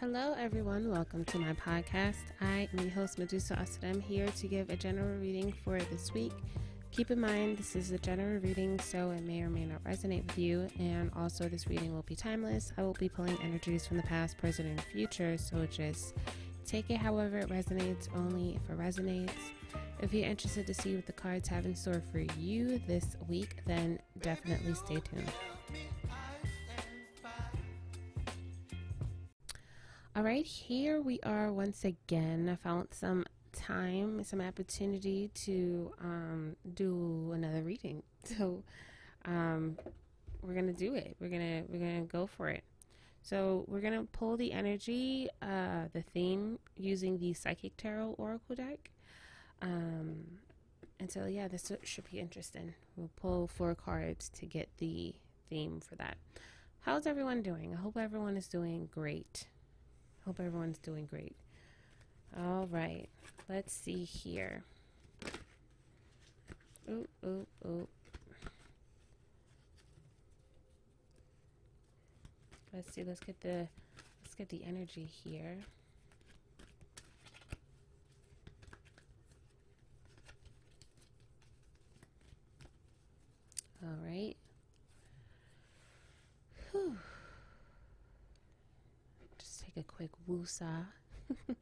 Hello, everyone. Welcome to my podcast. I am your host, Medusa Asadem, here to give a general reading for this week. Keep in mind, this is a general reading, so it may or may not resonate with you, and also this reading will be timeless. I will be pulling energies from the past, present, and future, so just take it however it resonates, only if it resonates. If you're interested to see what the cards have in store for you this week, then definitely stay tuned. All right, here we are once again. I found some time, some opportunity to um, do another reading. So um, we're gonna do it. We're gonna we're gonna go for it. So we're gonna pull the energy, uh, the theme using the Psychic Tarot Oracle deck. Um, and so yeah, this should be interesting. We'll pull four cards to get the theme for that. How's everyone doing? I hope everyone is doing great. Hope everyone's doing great. All right, let's see here. Ooh, ooh, ooh. Let's see. Let's get the let's get the energy here. All right. Whew a quick woosah.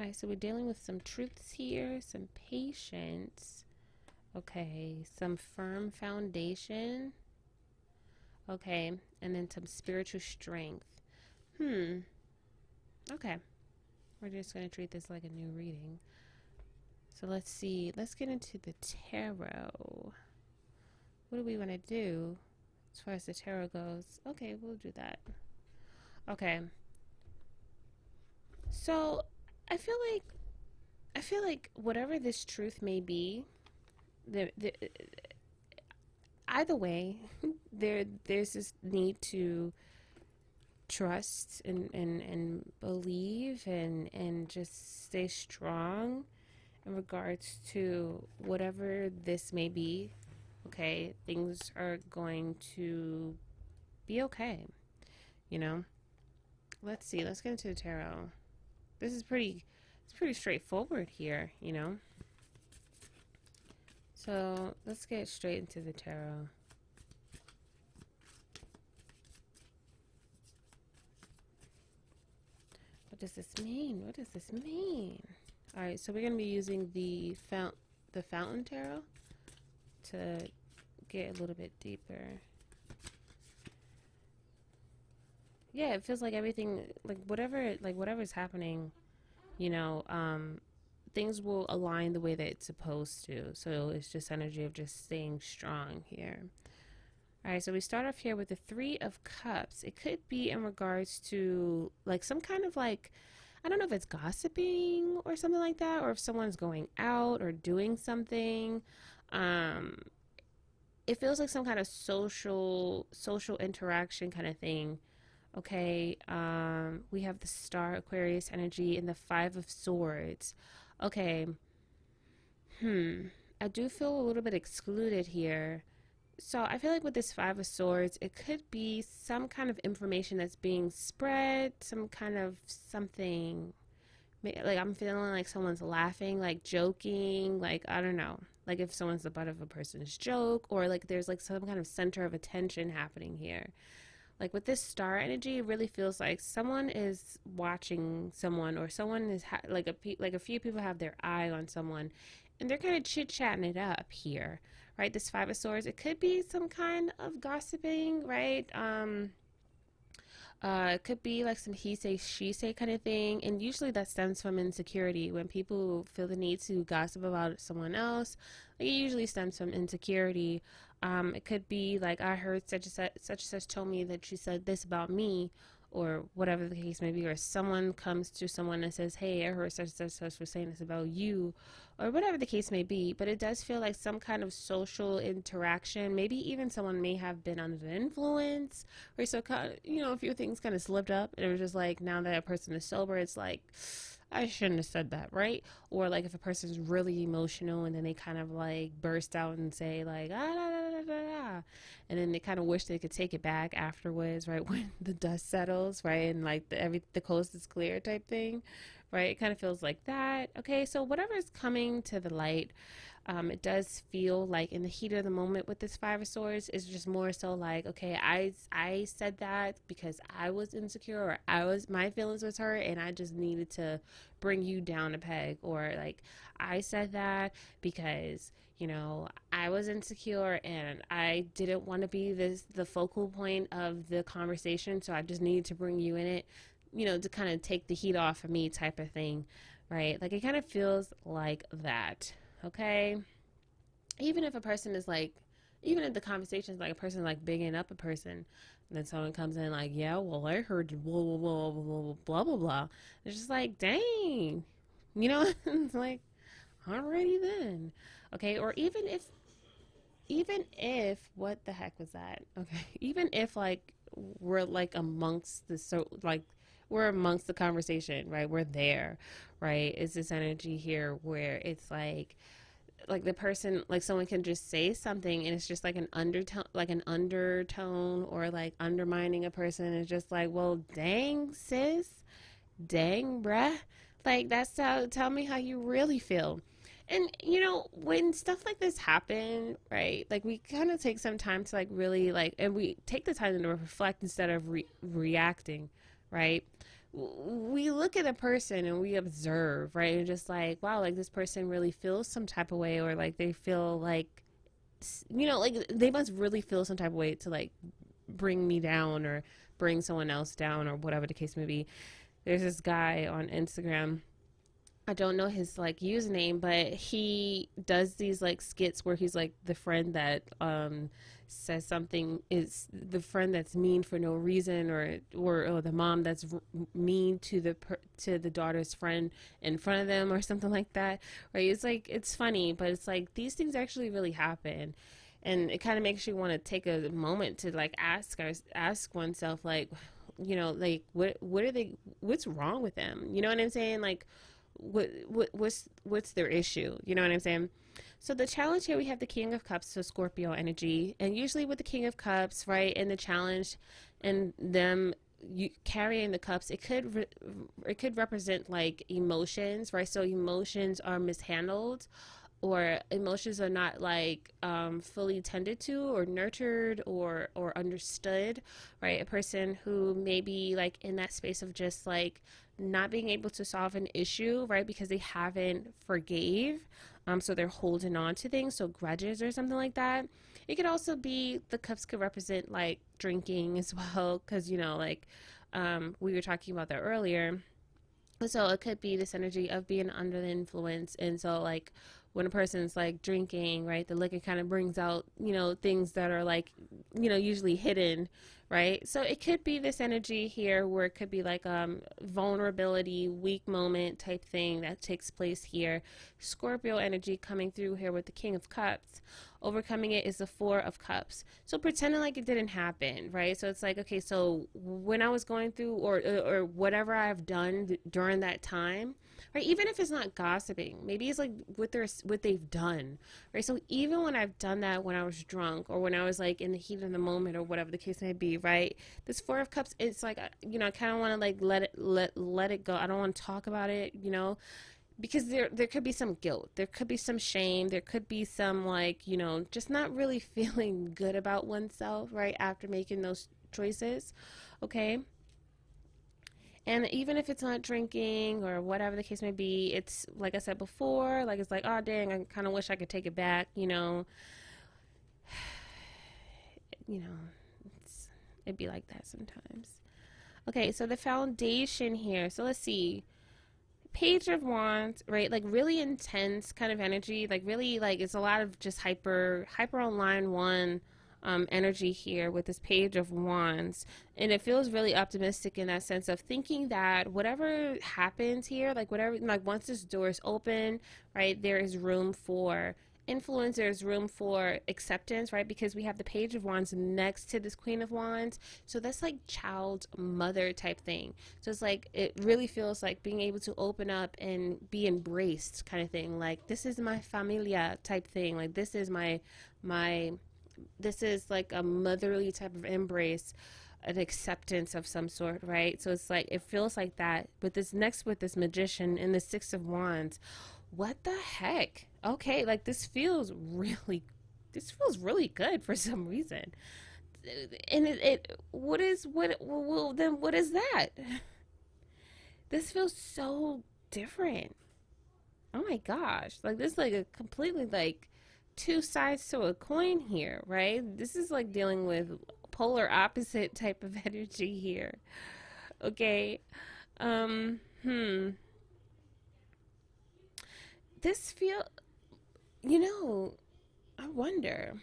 Alright, so we're dealing with some truths here, some patience. Okay, some firm foundation. Okay, and then some spiritual strength. Hmm. Okay. We're just going to treat this like a new reading. So let's see. Let's get into the tarot. What do we want to do as far as the tarot goes? Okay, we'll do that. Okay. So, I feel like I feel like whatever this truth may be, the, the either way, there there's this need to trust and, and, and believe and and just stay strong in regards to whatever this may be. Okay, things are going to be okay. You know? Let's see. Let's get into the tarot. This is pretty, it's pretty straightforward here, you know. So let's get straight into the tarot. What does this mean? What does this mean? All right, so we're gonna be using the fount the fountain tarot to get a little bit deeper yeah, it feels like everything, like whatever, like whatever's happening, you know, um, things will align the way that it's supposed to. So it's just energy of just staying strong here. All right, so we start off here with the Three of Cups. It could be in regards to like some kind of like, I don't know if it's gossiping or something like that, or if someone's going out or doing something. Um, it feels like some kind of social social interaction kind of thing Okay, um, we have the star Aquarius energy and the Five of Swords. Okay, hmm, I do feel a little bit excluded here. So I feel like with this Five of Swords, it could be some kind of information that's being spread, some kind of something. Like I'm feeling like someone's laughing, like joking, like I don't know, like if someone's the butt of a person's joke, or like there's like some kind of center of attention happening here like with this star energy it really feels like someone is watching someone or someone is ha- like a pe- like a few people have their eye on someone and they're kind of chit-chatting it up here right? This five of swords it could be some kind of gossiping right? Um uh, it could be like some he say she say kind of thing and usually that stems from insecurity. When people feel the need to gossip about someone else like it usually stems from insecurity um, it could be like I heard such and such, such and such told me that she said this about me, or whatever the case may be, or someone comes to someone and says, "Hey, I heard such and such, such was saying this about you," or whatever the case may be. But it does feel like some kind of social interaction. Maybe even someone may have been under the influence, or so kind of, you know, a few things kind of slipped up, and it was just like now that a person is sober, it's like. I shouldn't have said that, right? Or like if a person's really emotional and then they kind of like burst out and say like ah da, da, da, and then they kind of wish they could take it back afterwards, right? When the dust settles, right? And like the every the coast is clear type thing, right? It kind of feels like that. Okay, so whatever is coming to the light, um, it does feel like in the heat of the moment with this five of swords is just more so like okay i i said that because i was insecure or i was my feelings was hurt and i just needed to bring you down a peg or like i said that because you know i was insecure and i didn't want to be this the focal point of the conversation so i just needed to bring you in it you know, to kind of take the heat off of me type of thing, right? Like it kind of feels like that, okay? Even if a person is like, even if the conversation is like a person like bigging up a person, and then someone comes in like, yeah, well, I heard blah, blah, blah, blah, blah, blah, blah, blah. Just like, dang, you know, it's like, ready then, okay? Or even if, even if, what the heck was that? Okay, even if like we're like amongst the so like we're amongst the conversation right? We're there right? Is this energy here where it's like like the person like someone can just say something and it's just like an undertone like an undertone or like undermining a person. It's just like well dang sis dang bruh. Like that's how tell me how you really feel. And you know when stuff like this happen right like we kind of take some time to like really like and we take the time to reflect instead of re- reacting right we look at a person and we observe, right? And just like, wow, like this person really feels some type of way, or like they feel like, you know, like they must really feel some type of way to like bring me down or bring someone else down or whatever the case may be. There's this guy on Instagram. I don't know his like username, but he does these like skits where he's like the friend that um says something is the friend that's mean for no reason or or, or the mom that's mean to the per, to the daughter's friend in front of them or something like that right? It's like it's funny but it's like these things actually really happen. And it kind of makes you want to take a moment to like ask or ask oneself like you know like what what are they what's wrong with them? You know what i'm saying? Like what, what what's what's their issue? You know what i'm saying so the challenge here we have the King of Cups, so Scorpio energy, and usually with the King of Cups, right, and the challenge, and them you, carrying the cups, it could re- it could represent like emotions, right? So emotions are mishandled, or emotions are not like um, fully tended to or nurtured or or understood right? A person who may be like in that space of just like not being able to solve an issue right? Because they haven't forgave um, so they're holding on to things, so grudges or something like that. It could also be the cups could represent like drinking as well, because you know, like um, we were talking about that earlier. So it could be this energy of being under the influence, and so like when a person's like drinking, right, the liquor kind of brings out, you know, things that are like, you know, usually hidden, right? So it could be this energy here where it could be like um vulnerability, weak moment type thing that takes place here. Scorpio energy coming through here with the King of Cups. Overcoming it is the Four of Cups. So pretending like it didn't happen, right? So it's like, okay, so when I was going through or or whatever I've done during that time, right? Even if it's not gossiping, maybe it's like what they're what they've done, right? So even when I've done that when I was drunk or when I was like in the heat of the moment or whatever the case may be, right? This four of cups, it's like you know, I kind of want to like let it let let it go. I don't want to talk about it, you know because there there could be some guilt there could be some shame there could be some like you know just not really feeling good about oneself right after making those choices okay and even if it's not drinking or whatever the case may be, it's like I said before, like it's like, oh dang, I kind of wish I could take it back, you know. you know, it'd be like that sometimes. Okay, so the foundation here. So let's see. Page of Wands, right? Like really intense kind of energy. Like really like it's a lot of just hyper hyper online one um, energy here with this page of wands. And it feels really optimistic in that sense of thinking that whatever happens here like whatever like once this door is open right there is room for influence there's room for acceptance right? Because we have the page of wands next to this queen of wands. So that's like child mother type thing. So it's like it really feels like being able to open up and be embraced kind of thing. Like this is my familia type thing. Like this is my my this is like a motherly type of embrace an acceptance of some sort right? So it's like it feels like that. But this next with this magician and the six of wands what the heck? Okay like this feels really this feels really good for some reason. And it, it what is what well then what is that? This feels so different. Oh my gosh. Like this is like a completely like two sides to a coin here, right? This is like dealing with polar opposite type of energy here. Okay. Um, hmm. This feel you know, I wonder.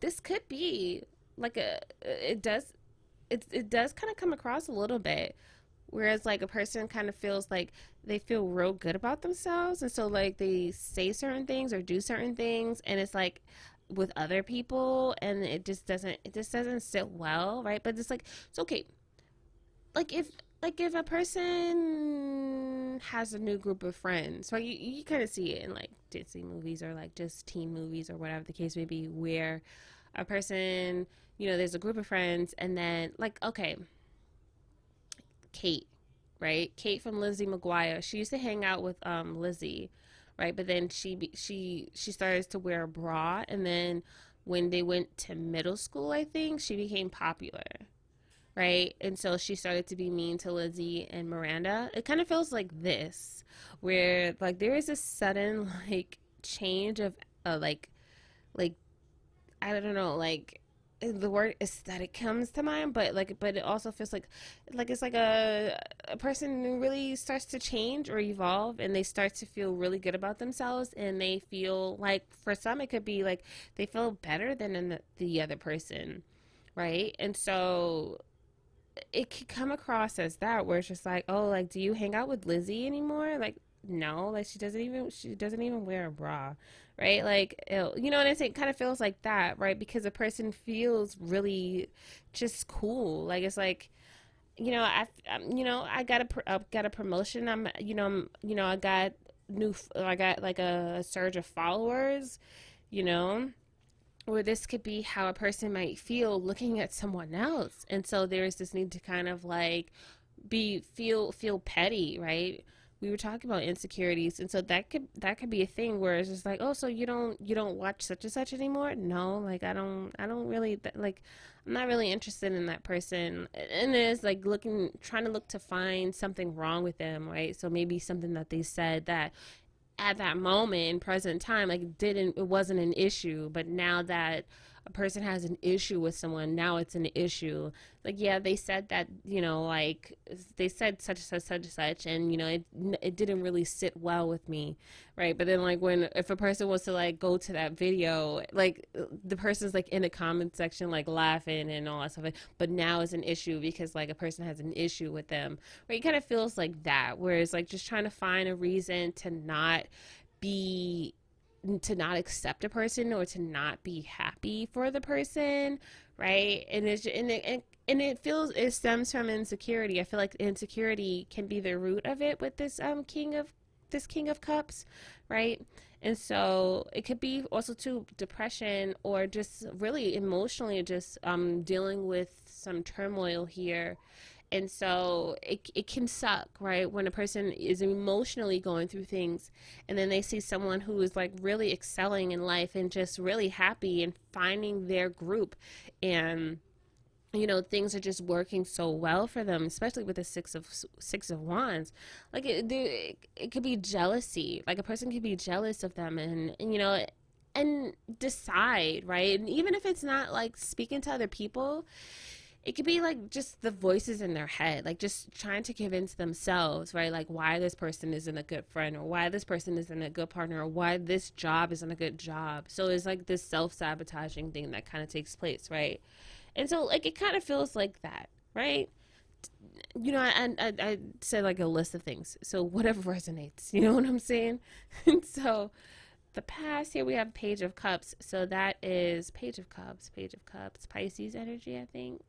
This could be like a it does it it does kind of come across a little bit whereas like a person kind of feels like they feel real good about themselves and so like they say certain things or do certain things and it's like with other people and it just doesn't it just doesn't sit well right? But it's like it's okay. Like if like if a person has a new group of friends right? You, you kind of see it in like disney movies or like just teen movies or whatever the case may be where a person you know there's a group of friends and then like okay Kate, right? Kate from Lizzie McGuire. She used to hang out with um, Lizzie, right? But then she she she started to wear a bra, and then when they went to middle school, I think she became popular, right? And so she started to be mean to Lizzie and Miranda. It kind of feels like this, where like there is a sudden like change of uh, like like I don't know like the word aesthetic comes to mind but like but it also feels like like it's like a, a person really starts to change or evolve and they start to feel really good about themselves and they feel like for some it could be like they feel better than the, the other person right? And so it could come across as that where it's just like oh like do you hang out with lizzie anymore? Like no like she doesn't even she doesn't even wear a bra right? Like, you know what I'm saying? It kind of feels like that, right? Because a person feels really just cool. Like, it's like, you know, I, I'm, you know, I got a, I got a promotion. I'm, you know, I'm, you know, I got new, I got like a, surge of followers, you know, or this could be how a person might feel looking at someone else. And so there's this need to kind of like be, feel, feel petty, right? We were talking about insecurities and so that could that could be a thing where it's just like oh so you don't you don't watch such and such anymore? No like i don't i don't really like i'm not really interested in that person. And it's like looking trying to look to find something wrong with them right? So maybe something that they said that at that moment in present time like didn't it wasn't an issue but now that a person has an issue with someone, now it's an issue. Like, yeah, they said that, you know, like they said such and such, such and such, and you know, it it didn't really sit well with me, right? But then, like, when if a person was to like go to that video, like the person's like in the comment section, like laughing and all that stuff, but now it's an issue because like a person has an issue with them, right? It kind of feels like that, whereas like just trying to find a reason to not be to not accept a person or to not be happy for the person, right? And it's and it, and it feels it stems from insecurity. I feel like insecurity can be the root of it with this um king of this king of cups, right? And so it could be also to depression or just really emotionally just um dealing with some turmoil here and so it, it can suck right when a person is emotionally going through things and then they see someone who is like really excelling in life and just really happy and finding their group and you know things are just working so well for them especially with the six of six of wands like it, it, it could be jealousy like a person could be jealous of them and, and you know and decide right and even if it's not like speaking to other people it could be like just the voices in their head, like just trying to convince themselves, right? Like why this person isn't a good friend or why this person isn't a good partner or why this job isn't a good job. So it's like this self sabotaging thing that kind of takes place, right? And so like it kind of feels like that, right? You know, I, I, I said like a list of things. So whatever resonates, you know what I'm saying? and so the past here we have page of cups so that is page of cups page of cups pisces energy i think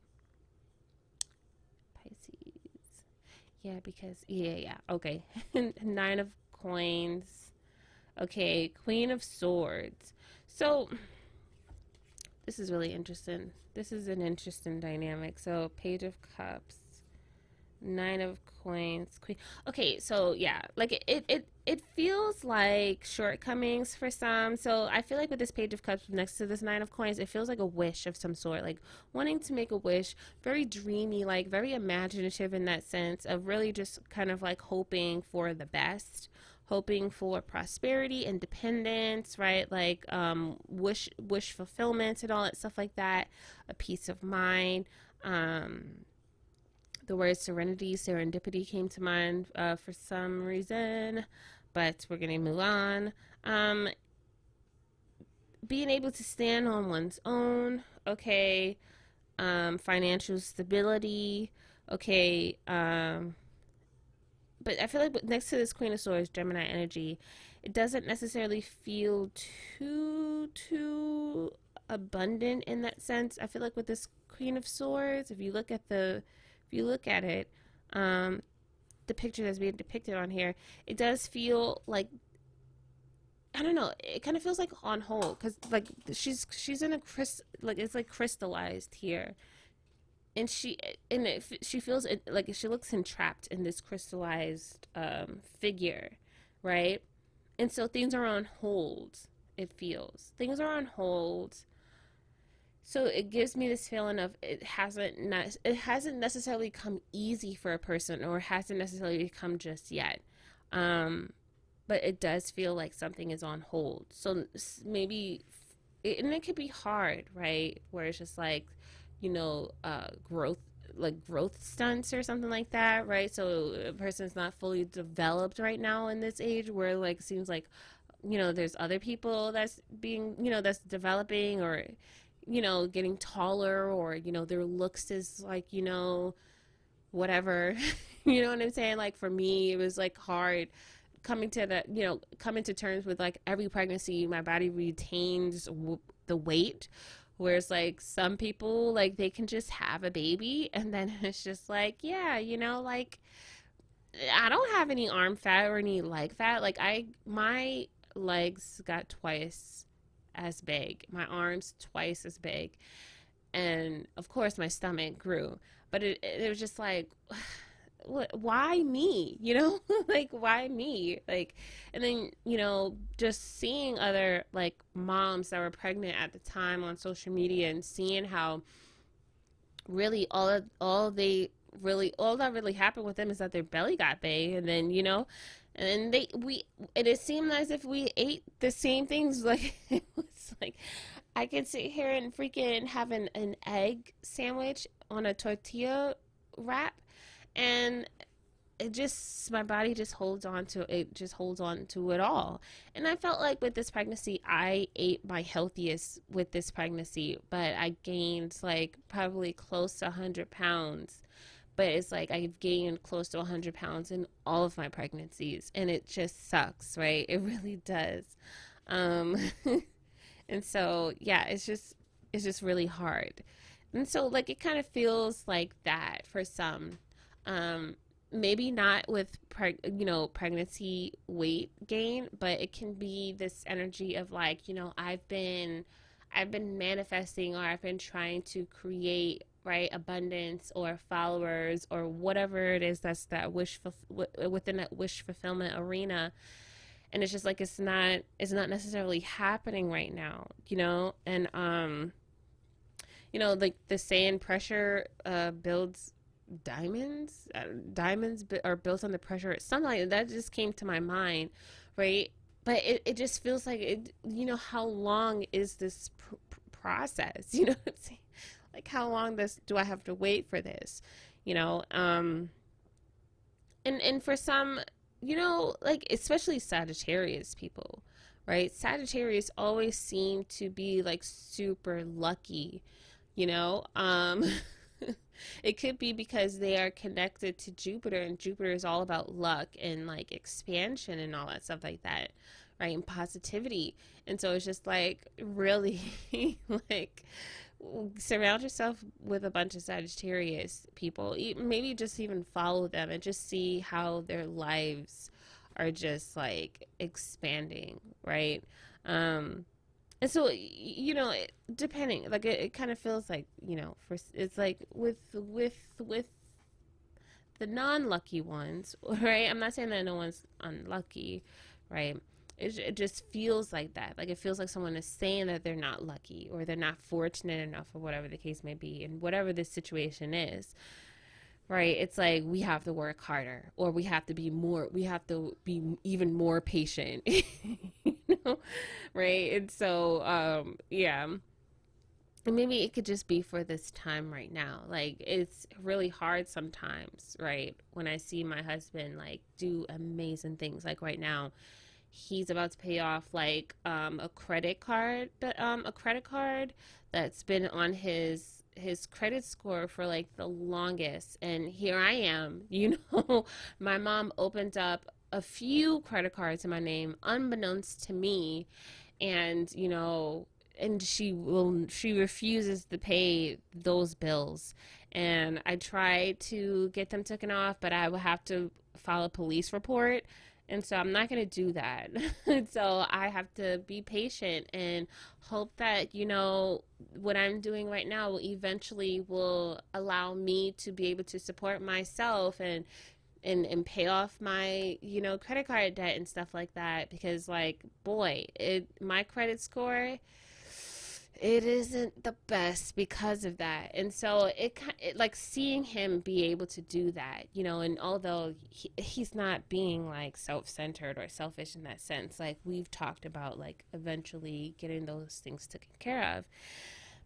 Pisces. Yeah, because yeah, yeah. Okay. Nine of coins. Okay, Queen of Swords. So this is really interesting. This is an interesting dynamic. So Page of Cups. Nine of coins, queen. Okay, so yeah, like it, it, it, it feels like shortcomings for some. So I feel like with this page of cups next to this nine of coins, it feels like a wish of some sort, like wanting to make a wish, very dreamy, like very imaginative in that sense of really just kind of like hoping for the best hoping for prosperity, independence, right? Like um, wish wish fulfillment and all that stuff like that, a peace of mind. Um, the word serenity, serendipity came to mind uh, for some reason, but we're going to move on. Um, being able to stand on one's own, okay. Um, financial stability, okay. Um, but I feel like next to this Queen of Swords, Gemini energy, it doesn't necessarily feel too, too abundant in that sense. I feel like with this Queen of Swords, if you look at the if you look at it, um, the picture that's being depicted on here, it does feel like I don't know. It kind of feels like on hold because like she's she's in a crystal like it's like crystallized here, and she and it, she feels it like she looks entrapped in this crystallized um, figure, right? And so things are on hold. It feels things are on hold so it gives me this feeling of it hasn't ne- it hasn't necessarily come easy for a person or hasn't necessarily come just yet. Um, but it does feel like something is on hold. So maybe and it could be hard right? Where it's just like you know uh, growth like growth stunts or something like that right? So a person's not fully developed right now in this age where like seems like you know there's other people that's being you know that's developing or you know, getting taller or, you know, their looks is like, you know, whatever. you know what I'm saying? Like for me, it was like hard coming to the, you know, coming to terms with like every pregnancy, my body retains w- the weight. Whereas like some people, like they can just have a baby and then it's just like, yeah, you know, like I don't have any arm fat or any leg fat. Like I, my legs got twice as big, my arms twice as big, and of course my stomach grew. But it it was just like. why me? You know? Like why me? Like and then you know just seeing other like moms that were pregnant at the time on social media and seeing how really all all they really all that really happened with them is that their belly got big. And then you know and they we and it seemed as if we ate the same things like it was like i could sit here and freaking have an, an egg sandwich on a tortilla wrap and it just my body just holds on to it just holds on to it all. And i felt like with this pregnancy i ate my healthiest with this pregnancy but i gained like probably close to 100 pounds but it's like I've gained close to 100 pounds in all of my pregnancies, and it just sucks, right? It really does. Um, and so, yeah, it's just it's just really hard. And so, like, it kind of feels like that for some. Um, maybe not with preg- you know pregnancy weight gain, but it can be this energy of like, you know, I've been I've been manifesting or I've been trying to create right abundance or followers or whatever it is that's that wish within that wish fulfillment arena. And it's just like it's not it's not necessarily happening right now you know? And um you know like the saying pressure uh builds diamonds uh, diamonds are built on the pressure something that just came to my mind right? But it, it just feels like it you know how long is this pr- process? You know what i'm saying Like how long this do I have to wait for this? You know, um and and for some, you know, like especially Sagittarius people, right? Sagittarius always seem to be like super lucky, you know? Um it could be because they are connected to Jupiter and Jupiter is all about luck and like expansion and all that stuff like that, right? And positivity. And so it's just like really like surround yourself with a bunch of Sagittarius people. Maybe just even follow them and just see how their lives are just like expanding, right? Um, and so you know, depending, like it, it kind of feels like you know, for it's like with with with the non-lucky ones, right? I'm not saying that no one's unlucky, right? It, it just feels like that. Like it feels like someone is saying that they're not lucky or they're not fortunate enough or whatever the case may be, and whatever this situation is right? It's like we have to work harder or we have to be more we have to be even more patient you know right? And so um yeah. And maybe it could just be for this time right now. Like it's really hard sometimes right? When i see my husband like do amazing things like right now he's about to pay off like um a credit card um a credit card that's been on his his credit score for like the longest. And here I am you know my mom opened up a few credit cards in my name unbeknownst to me. And you know and she will she refuses to pay those bills. And I try to get them taken off but I will have to file a police report and so I'm not going to do that. so I have to be patient and hope that, you know, what I'm doing right now will eventually will allow me to be able to support myself and and and pay off my, you know, credit card debt and stuff like that because like, boy, it my credit score it isn't the best because of that. And so it, it, like seeing him be able to do that you know and although he, he's not being like self-centered or selfish in that sense like we've talked about like eventually getting those things taken care of.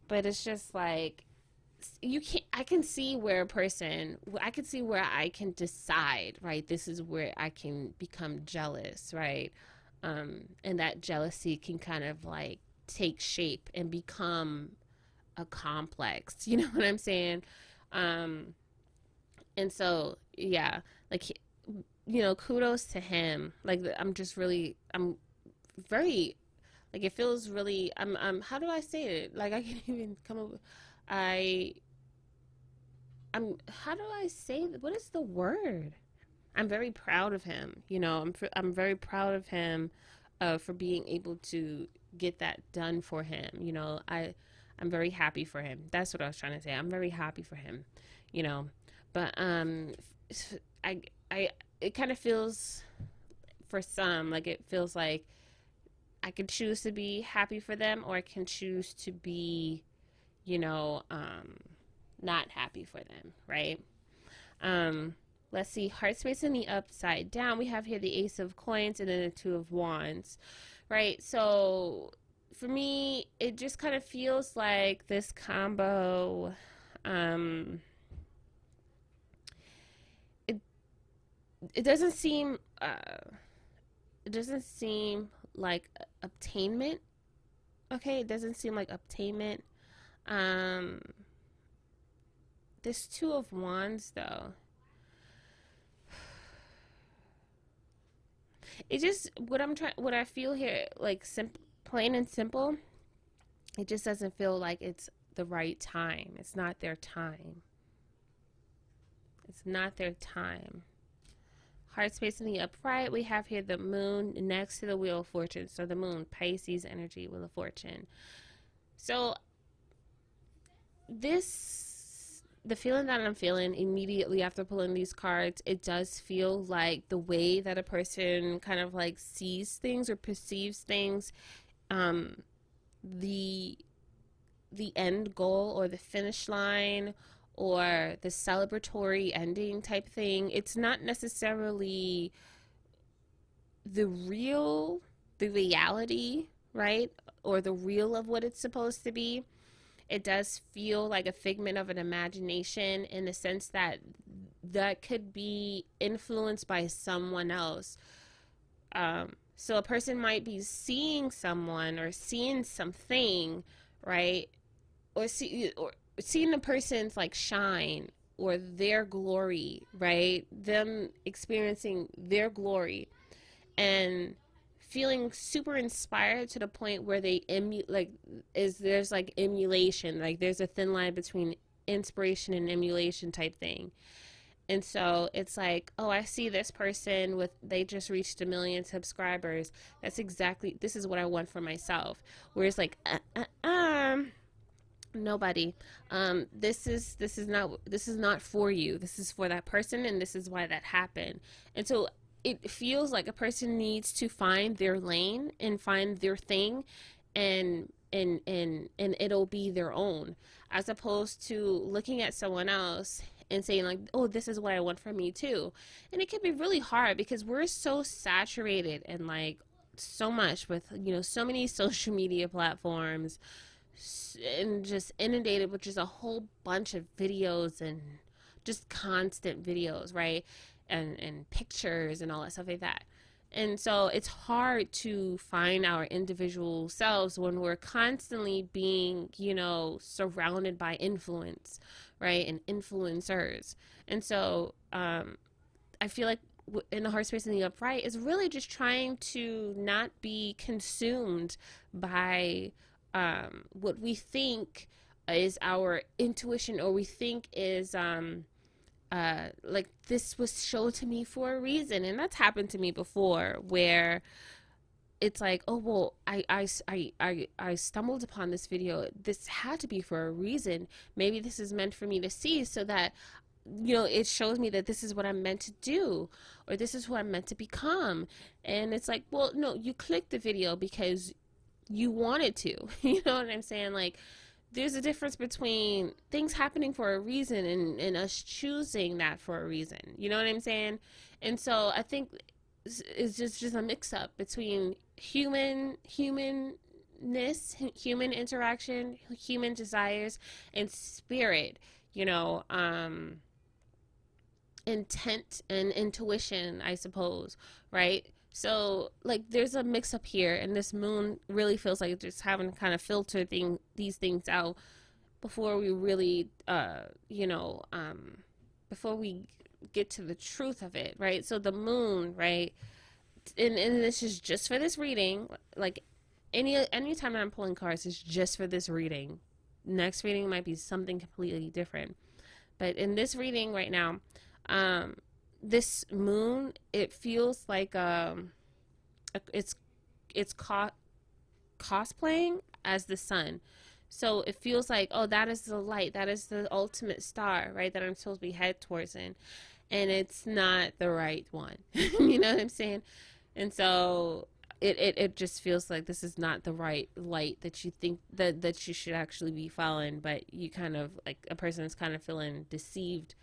But it's just like you can't i can see where a person i can see where i can decide right this is where i can become jealous right? Um and that jealousy can kind of like take shape and become a complex. You know what I'm saying? Um, and so, yeah, like, you know, kudos to him. Like, I'm just really, I'm very, like, it feels really, I'm, I'm, how do I say it? Like, I can't even come up, I, I'm, how do I say, what is the word? I'm very proud of him. You know, I'm, I'm very proud of him uh, for being able to get that done for him. You know, I I'm very happy for him. That's what I was trying to say. I'm very happy for him. You know, but um, I I it kind of feels for some like it feels like I can choose to be happy for them or I can choose to be, you know, um, not happy for them, right? Um, let's see, heart space in the upside down. We have here the ace of coins and then the two of wands right? So for me, it just kind of feels like this combo. Um, it it doesn't seem uh, it doesn't seem like obtainment. Okay, it doesn't seem like obtainment. Um, this two of wands though it just what I'm trying what I feel here like simple plain and simple it just doesn't feel like it's the right time. It's not their time. It's not their time. Heart space in the upright. We have here the moon next to the wheel of fortune. So the moon pisces energy wheel of fortune. So this the feeling that I'm feeling immediately after pulling these cards, it does feel like the way that a person kind of like sees things or perceives things, um, the the end goal or the finish line or the celebratory ending type thing. It's not necessarily the real, the reality, right? Or the real of what it's supposed to be it does feel like a figment of an imagination in the sense that that could be influenced by someone else. Um, so a person might be seeing someone or seeing something, right? Or see or seeing a person's like shine or their glory, right? Them experiencing their glory and feeling super inspired to the point where they emu like is there's like emulation, like there's a thin line between inspiration and emulation type thing. And so it's like, oh, I see this person with they just reached a million subscribers. That's exactly this is what I want for myself. Whereas like, uh, uh, um, nobody. Um, this is this is not this is not for you. This is for that person, and this is why that happened. And so it feels like a person needs to find their lane and find their thing, and and and and it'll be their own, as opposed to looking at someone else and saying like oh this is what i want for me too. And it can be really hard because we're so saturated and like so much with you know so many social media platforms and just inundated with just a whole bunch of videos and just constant videos right and and pictures and all that stuff like that and so it's hard to find our individual selves when we're constantly being, you know, surrounded by influence, right? And influencers. And so um, I feel like in the heart space and the upright is really just trying to not be consumed by um, what we think is our intuition or we think is um, uh, like this was shown to me for a reason and that's happened to me before where it's like oh well I, I, I, I, I stumbled upon this video. This had to be for a reason. Maybe this is meant for me to see so that you know it shows me that this is what i'm meant to do or this is who i'm meant to become. And it's like well no you clicked the video because you wanted to you know what i'm saying? Like there's a difference between things happening for a reason and, and us choosing that for a reason. You know what I'm saying? And so I think it's just just a mix up between human humanness, human interaction, human desires, and spirit. You know, um, intent and intuition, I suppose, right? So like there's a mix up here and this moon really feels like just having to kind of filter thing these things out before we really uh you know um before we get to the truth of it, right? So the moon, right? And and this is just for this reading. Like any any time I'm pulling cards is just for this reading. Next reading might be something completely different. But in this reading right now, um this moon, it feels like um, it's it's co- cosplaying as the sun. So it feels like, oh, that is the light, that is the ultimate star, right? That I'm supposed to be head towards in, and it's not the right one. you know what I'm saying? And so it, it, it just feels like this is not the right light that you think that that you should actually be following, but you kind of like a person is kind of feeling deceived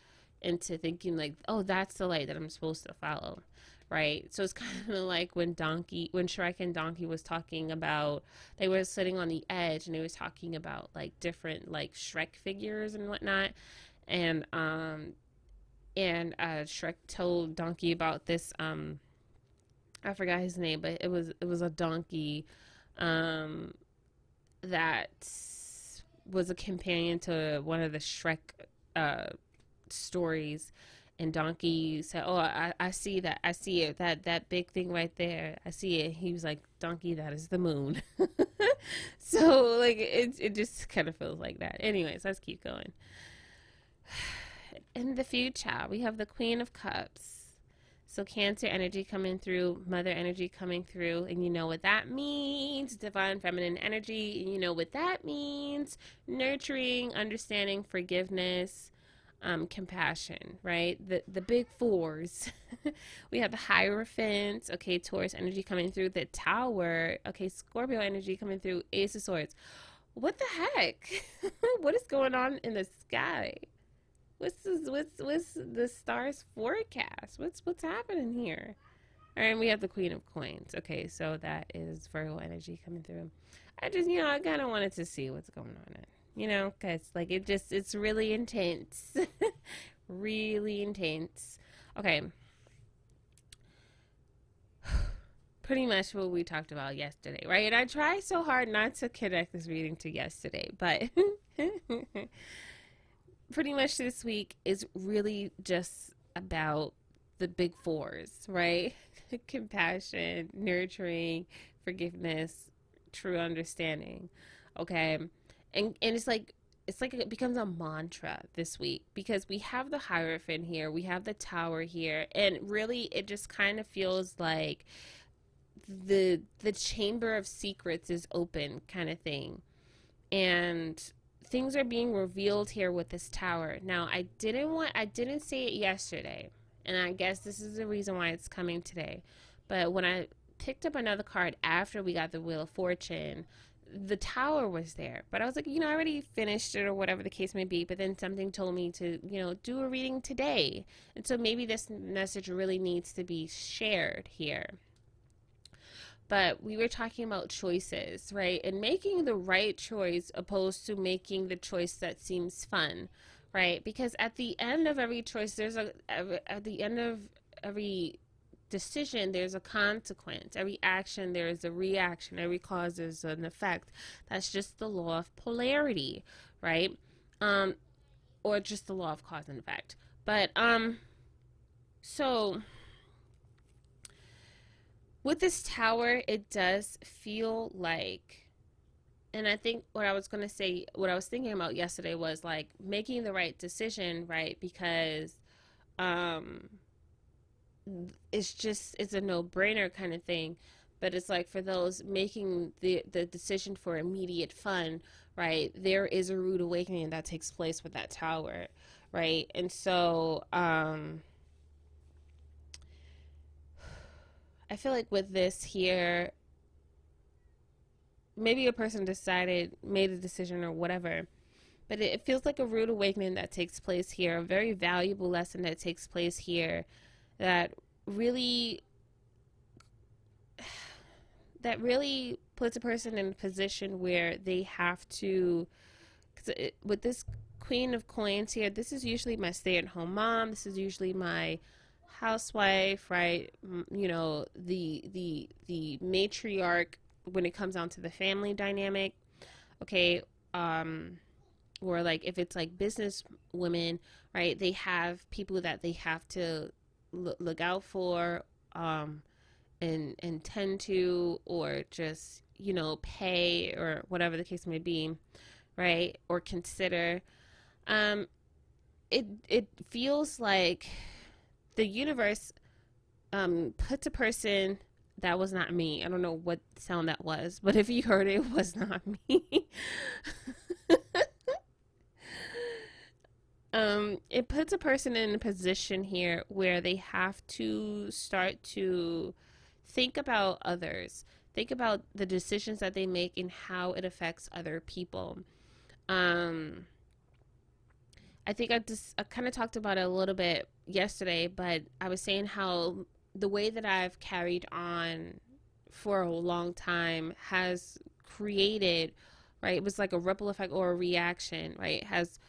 into thinking like, oh, that's the light that I'm supposed to follow, right? So it's kind of like when Donkey, when Shrek and Donkey was talking about, they were sitting on the edge and they was talking about like different like Shrek figures and whatnot, and um, and uh, Shrek told Donkey about this um, I forgot his name, but it was it was a donkey, um, that was a companion to one of the Shrek uh stories and donkey said oh I, I see that i see it that that big thing right there. I see it. He was like donkey that is the moon. So like it, it just kind of feels like that. Anyways let's keep going. In the future we have the queen of cups. So cancer energy coming through mother energy coming through and you know what that means. Divine feminine energy and you know what that means. Nurturing understanding forgiveness um, compassion, right? The the big fours. we have the Hierophant, okay, Taurus energy coming through, the Tower, okay, Scorpio energy coming through, Ace of Swords. What the heck? what is going on in the sky? What's this, what's what's the stars forecast? What's what's happening here? All right, we have the Queen of Coins. Okay, so that is Virgo energy coming through. I just, you know, I kind of wanted to see what's going on. You know, because like it just, it's really intense. really intense. Okay. Pretty much what we talked about yesterday, right? And I try so hard not to connect this reading to yesterday, but pretty much this week is really just about the big fours, right? Compassion, nurturing, forgiveness, true understanding. Okay. And and it's like it's like it becomes a mantra this week because we have the hierophant here, we have the tower here, and really it just kind of feels like the the chamber of secrets is open kind of thing. And things are being revealed here with this tower. Now, I didn't want I didn't say it yesterday, and I guess this is the reason why it's coming today. But when I picked up another card after we got the Wheel of Fortune, the tower was there. But I was like, you know, I already finished it or whatever the case may be. But then something told me to, you know, do a reading today. And so maybe this message really needs to be shared here. But we were talking about choices, right? And making the right choice opposed to making the choice that seems fun, right? Because at the end of every choice, there's a, at the end of every decision, there's a consequence. Every action, there is a reaction. Every cause, there's an effect. That's just the law of polarity, right? Um, or just the law of cause and effect. But um, so with this tower, it does feel like, and I think what I was going to say, what I was thinking about yesterday was like making the right decision, right? Because, um, it's just it's a no-brainer kind of thing. But it's like for those making the the decision for immediate fun right there is a rude awakening that takes place with that tower right? And so um i feel like with this here maybe a person decided made a decision or whatever but it, it feels like a rude awakening that takes place here a very valuable lesson that takes place here that really that really puts a person in a position where they have to it, with this queen of coins here this is usually my stay-at-home mom. This is usually my housewife right? You know the the the matriarch when it comes down to the family dynamic. Okay um or like if it's like business women right? They have people that they have to look, out for um, and and tend to or just you know pay or whatever the case may be right or consider um, it it feels like the universe um, puts a person that was not me. I don't know what sound that was, but if you heard it, it was not me. um, it puts a person in a position here where they have to start to think about others, think about the decisions that they make and how it affects other people. Um, I think I just I kind of talked about it a little bit yesterday, but I was saying how the way that I've carried on for a long time has created, right? It was like a ripple effect or a reaction, right? Has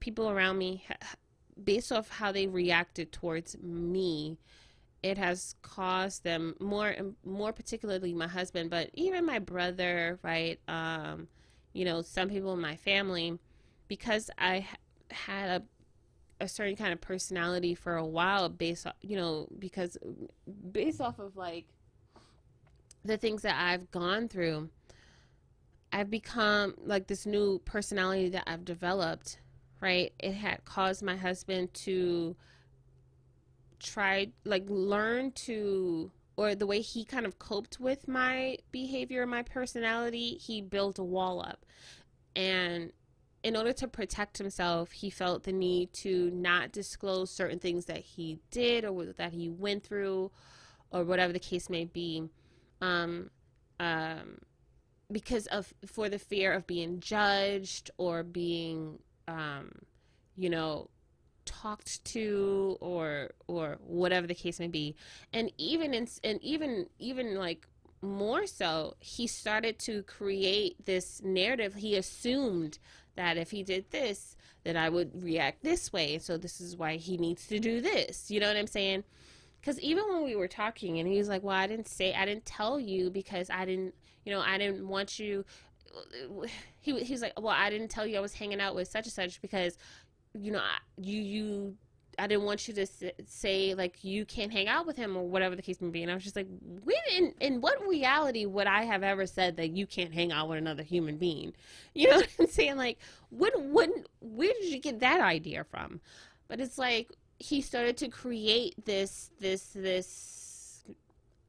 people around me, based off how they reacted towards me, it has caused them more, more particularly my husband, but even my brother, right? Um, you know, some people in my family, because I had a a certain kind of personality for a while based off, you know, because based off of like the things that I've gone through, I've become like this new personality that I've developed right? It had caused my husband to try, like, learn to, or the way he kind of coped with my behavior, my personality, he built a wall up. And in order to protect himself, he felt the need to not disclose certain things that he did or that he went through or whatever the case may be. Um, um, because of for the fear of being judged or being um, you know, talked to or or whatever the case may be and even in and even even like more so he started to create this narrative he assumed that if he did this, then I would react this way. So this is why he needs to do this. You know what I'm saying? Because even when we were talking, and he was like, "Well, I didn't say, I didn't tell you because I didn't, you know, I didn't want you." He was like, "Well, I didn't tell you I was hanging out with such and such because, you know, you you I didn't want you to say like you can't hang out with him or whatever the case may be. And I was just like, when in in what reality would I have ever said that you can't hang out with another human being? You know what I'm saying? Like, when when where did you get that idea from? But it's like he started to create this this this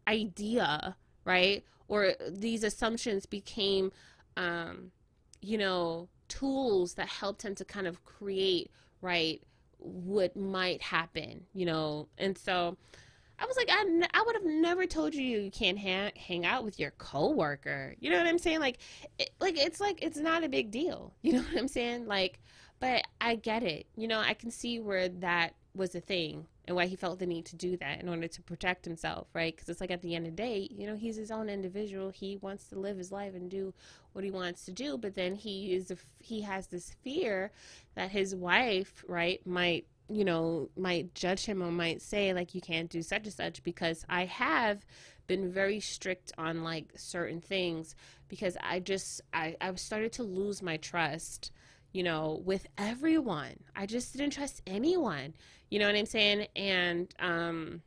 idea, right? Or these assumptions became, um, you know, tools that helped him to kind of create right what might happen, you know. And so I was like, I, I would have never told you you can't hang, hang out with your coworker. You know what I'm saying? Like, it, like it's like it's not a big deal. You know what I'm saying? Like, but I get it. You know, I can see where that was a thing and why he felt the need to do that in order to protect himself, right? Because it's like at the end of the day, you know, he's his own individual. He wants to live his life and do what he wants to do, but then he is a, he has this fear that his wife, right, might you know might judge him or might say like you can't do such and such because I have been very strict on like certain things because I just I I started to lose my trust you know, with everyone. I just didn't trust anyone. You know what I'm saying? And um,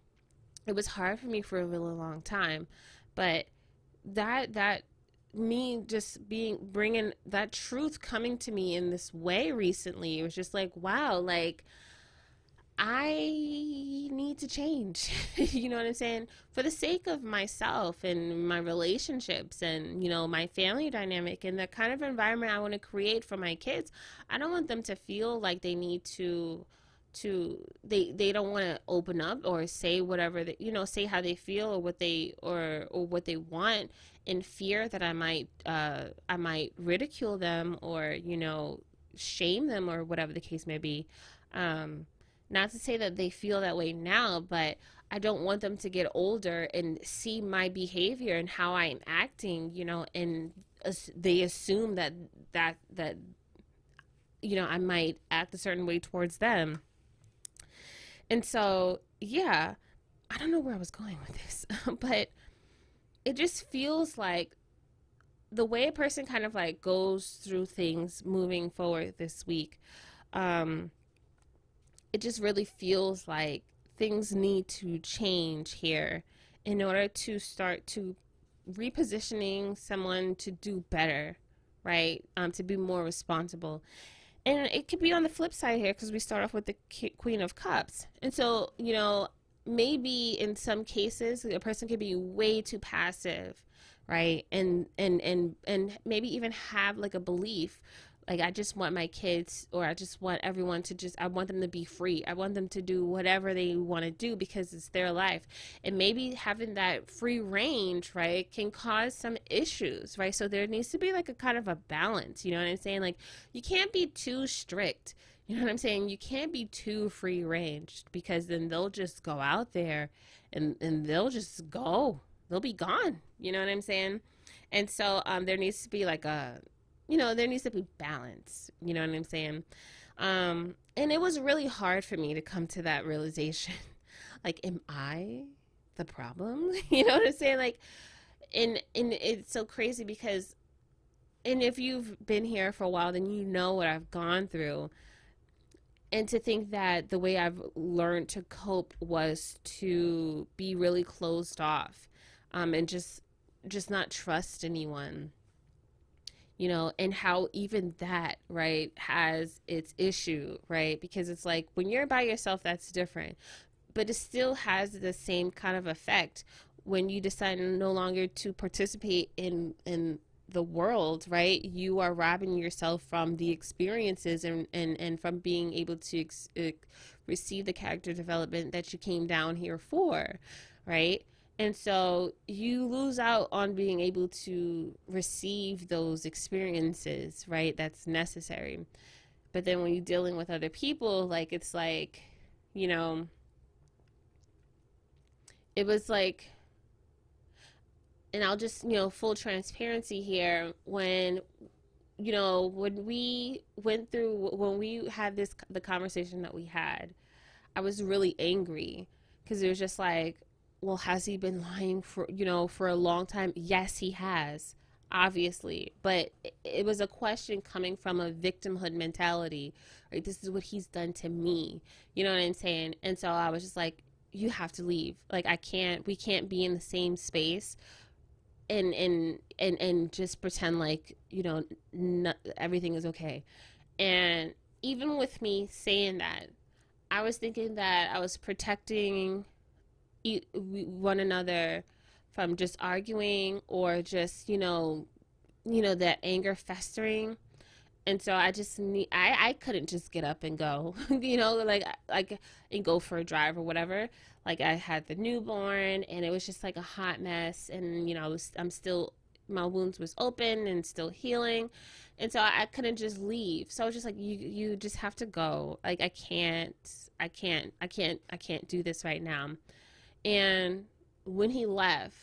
it was hard for me for a really long time. But that that me just being bringing that truth coming to me in this way recently it was just like wow like I need to change. you know what I'm saying? For the sake of myself and my relationships and, you know, my family dynamic and the kind of environment I want to create for my kids, I don't want them to feel like they need to to they they don't want to open up or say whatever that you know say how they feel or what they or or what they want in fear that I might uh I might ridicule them or you know shame them or whatever the case may be um not to say that they feel that way now, but I don't want them to get older and see my behavior and how I'm acting, you know, and they assume that that that you know, I might act a certain way towards them. And so, yeah, I don't know where I was going with this, but it just feels like the way a person kind of like goes through things moving forward this week um it just really feels like things need to change here in order to start to repositioning someone to do better, right? Um, to be more responsible. And it could be on the flip side here because we start off with the Queen of Cups. And so, you know, maybe in some cases a person could be way too passive, right? And and and and maybe even have like a belief like i just want my kids or i just want everyone to just i want them to be free. I want them to do whatever they want to do because it's their life. And maybe having that free range right can cause some issues right? So there needs to be like a kind of a balance you know what i'm saying? Like you can't be too strict you know what i'm saying? You can't be too free ranged because then they'll just go out there and and they'll just go. They'll be gone you know what i'm saying? And so um, there needs to be like a you know, there needs to be balance. You know what I'm saying? Um, and it was really hard for me to come to that realization. like, am I the problem? you know what I'm saying? Like, and and it's so crazy because, and if you've been here for a while, then you know what I've gone through. And to think that the way I've learned to cope was to be really closed off, um, and just just not trust anyone you know, and how even that, right, has its issue, right? Because it's like when you're by yourself, that's different, but it still has the same kind of effect when you decide no longer to participate in in the world right? You are robbing yourself from the experiences and and, and from being able to ex- receive the character development that you came down here for right and so you lose out on being able to receive those experiences, right? That's necessary. But then when you're dealing with other people, like it's like, you know, it was like, and I'll just, you know, full transparency here when you know, when we went through, when we had this, the conversation that we had, I was really angry because it was just like, well, has he been lying for, you know, for a long time? Yes, he has, obviously. But it was a question coming from a victimhood mentality, right? This is what he's done to me. You know what I'm saying? And so I was just like, you have to leave. Like, I can't, we can't be in the same space and and and and just pretend like you know not, everything is okay and even with me saying that i was thinking that i was protecting one another from just arguing or just you know you know that anger festering. And so i just need i i couldn't just get up and go you know like like and go for a drive or whatever. Like I had the newborn and it was just like a hot mess and you know I was, I'm still my wounds was open and still healing. And so I, I couldn't just leave. So I was just like you you just have to go. Like I can't I can't I can't I can't do this right now and when he left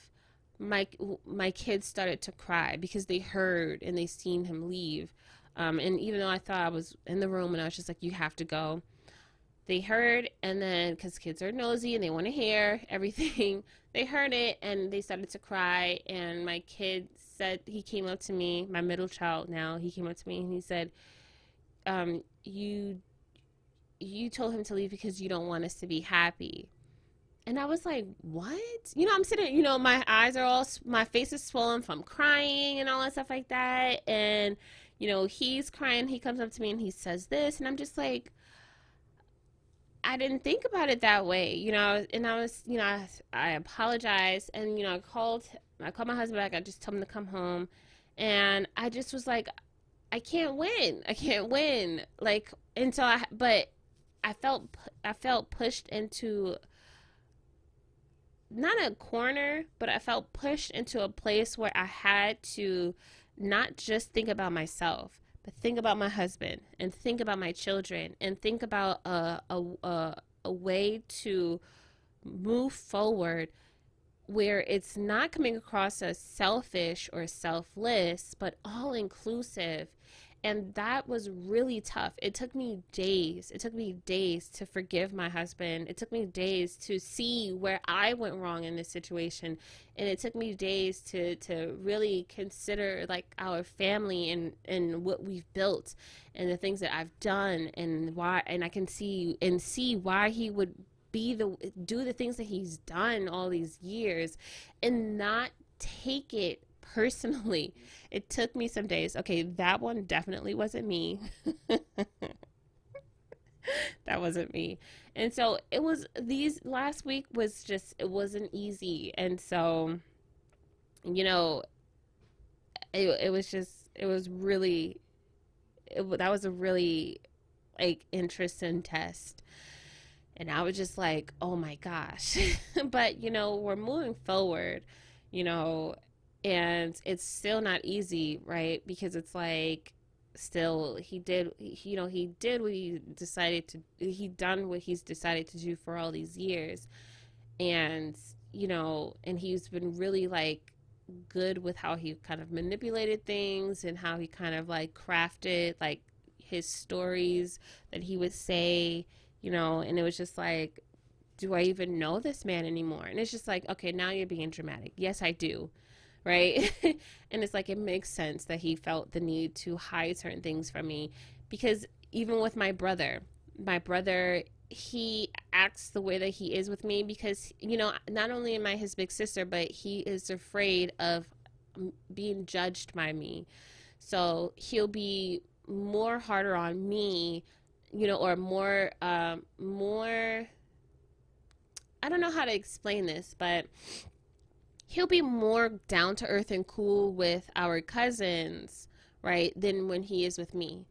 my my kids started to cry because they heard and they seen him leave. Um, and even though I thought I was in the room and I was just like you have to go they heard. And then because kids are nosy and they want to hear everything they heard it and they started to cry. And my kid said he came up to me my middle child now he came up to me and he said um, you you told him to leave because you don't want us to be happy and i was like what you know i'm sitting you know my eyes are all my face is swollen from crying and all that stuff like that and you know he's crying he comes up to me and he says this and i'm just like I didn't think about it that way, you know, and I was, you know, I, I apologized and, you know, I called, I called my husband back. I just told him to come home. And I just was like, I can't win. I can't win. Like, so I, but I felt, I felt pushed into not a corner, but I felt pushed into a place where I had to not just think about myself, but think about my husband and think about my children and think about a, a, a, a way to move forward where it's not coming across as selfish or selfless, but all inclusive and that was really tough. It took me days. It took me days to forgive my husband. It took me days to see where I went wrong in this situation. And it took me days to, to really consider like our family and, and what we've built and the things that I've done and why and I can see and see why he would be the do the things that he's done all these years and not take it personally, it took me some days. Okay, that one definitely wasn't me. that wasn't me. And so it was these last week was just it wasn't easy. And so you know it it was just it was really it, that was a really like interesting test. And I was just like, "Oh my gosh." but you know, we're moving forward, you know, and it's still not easy right? Because it's like still he did you know he did what he decided to he done what he's decided to do for all these years. And you know and he's been really like good with how he kind of manipulated things and how he kind of like crafted like his stories that he would say you know and it was just like do i even know this man anymore? And it's just like okay now you're being dramatic. Yes i do right? and it's like it makes sense that he felt the need to hide certain things from me because even with my brother, my brother he acts the way that he is with me because you know not only am I his big sister but he is afraid of being judged by me. So he'll be more harder on me, you know, or more um more I don't know how to explain this, but he'll be more down to earth and cool with our cousins, right, than when he is with me.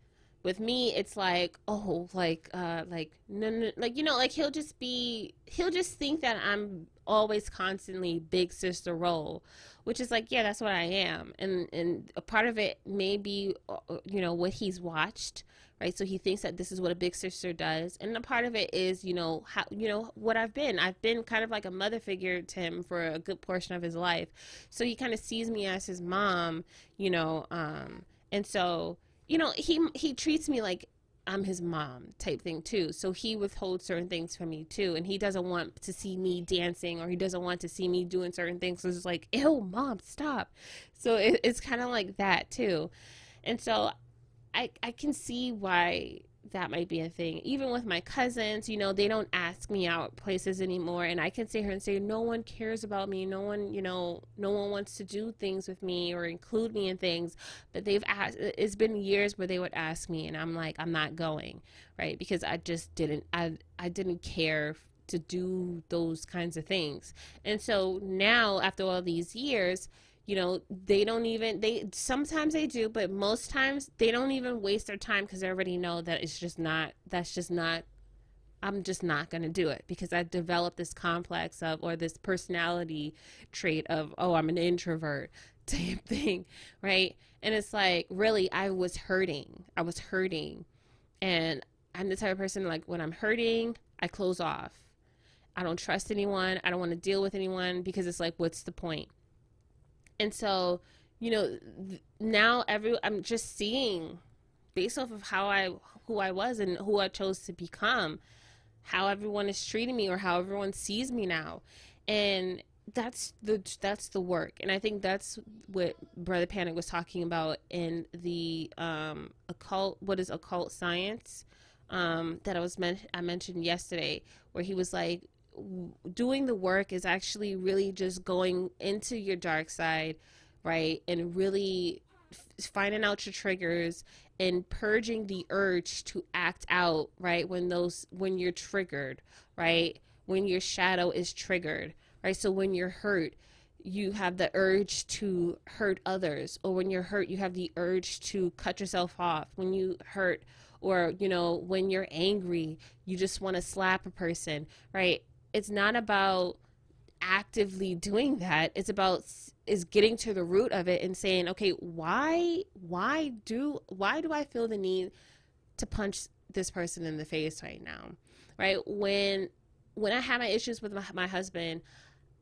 With me, it's like, oh, like, uh, like, no, no, like, you know, like he'll just be, he'll just think that I'm always constantly big sister role, which is like, yeah, that's what I am. And, and a part of it may be, uh, you know, what he's watched, right? So he thinks that this is what a big sister does, and a part of it is, you know, how you know what I've been. I've been kind of like a mother figure to him for a good portion of his life, so he kind of sees me as his mom, you know, um, And so, you know, he he treats me like I'm his mom type thing too. So he withholds certain things from me too. And he doesn't want to see me dancing or he doesn't want to see me doing certain things. So it's like, ew, mom, stop. So it, it's kind of like that too. And so I, I can see why that might be a thing. Even with my cousins, you know, they don't ask me out places anymore. And I can sit here and say, no one cares about me. No one, you know, no one wants to do things with me or include me in things. But they've asked, it's been years where they would ask me, and I'm like, I'm not going, right? Because I just didn't, I, I didn't care to do those kinds of things. And so now, after all these years, you know they don't even they sometimes they do but most times they don't even waste their time because they already know that it's just not that's just not i'm just not going to do it because i developed this complex of or this personality trait of oh i'm an introvert type thing right? And it's like really i was hurting i was hurting. And i'm the type of person like when i'm hurting i close off. I don't trust anyone i don't want to deal with anyone because it's like what's the point and so, you know, now every I'm just seeing based off of how I who I was and who I chose to become, how everyone is treating me or how everyone sees me now. And that's the that's the work and i think that's what brother panic was talking about in the um occult what is occult science um that i was men- i mentioned yesterday where he was like doing the work is actually really just going into your dark side, right? And really finding out your triggers and purging the urge to act out, right? When those when you're triggered, right? When your shadow is triggered, right? So when you're hurt, you have the urge to hurt others or when you're hurt you have the urge to cut yourself off when you hurt or you know when you're angry you just want to slap a person right it's not about actively doing that. It's about is getting to the root of it and saying okay why why do why do i feel the need to punch this person in the face right now? Right? When when i had my issues with my, my husband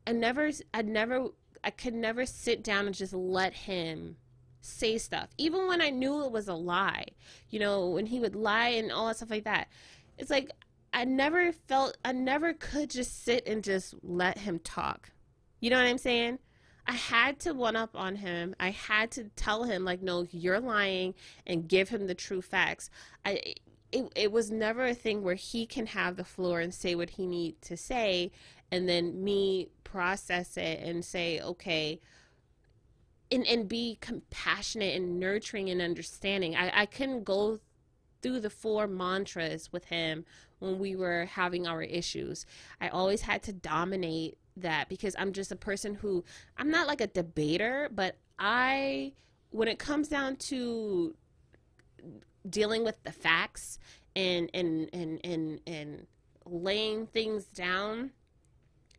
i never i never i could never sit down and just let him say stuff even when i knew it was a lie you know when he would lie and all that stuff like that. It's like I never felt I never could just sit and just let him talk. You know what I'm saying? I had to one up on him. I had to tell him like no, you're lying and give him the true facts. I it, it was never a thing where he can have the floor and say what he need to say and then me process it and say okay and and be compassionate and nurturing and understanding. I, I couldn't go through the four mantras with him when we were having our issues. I always had to dominate that because I'm just a person who I'm not like a debater, but I when it comes down to dealing with the facts and and and and and laying things down,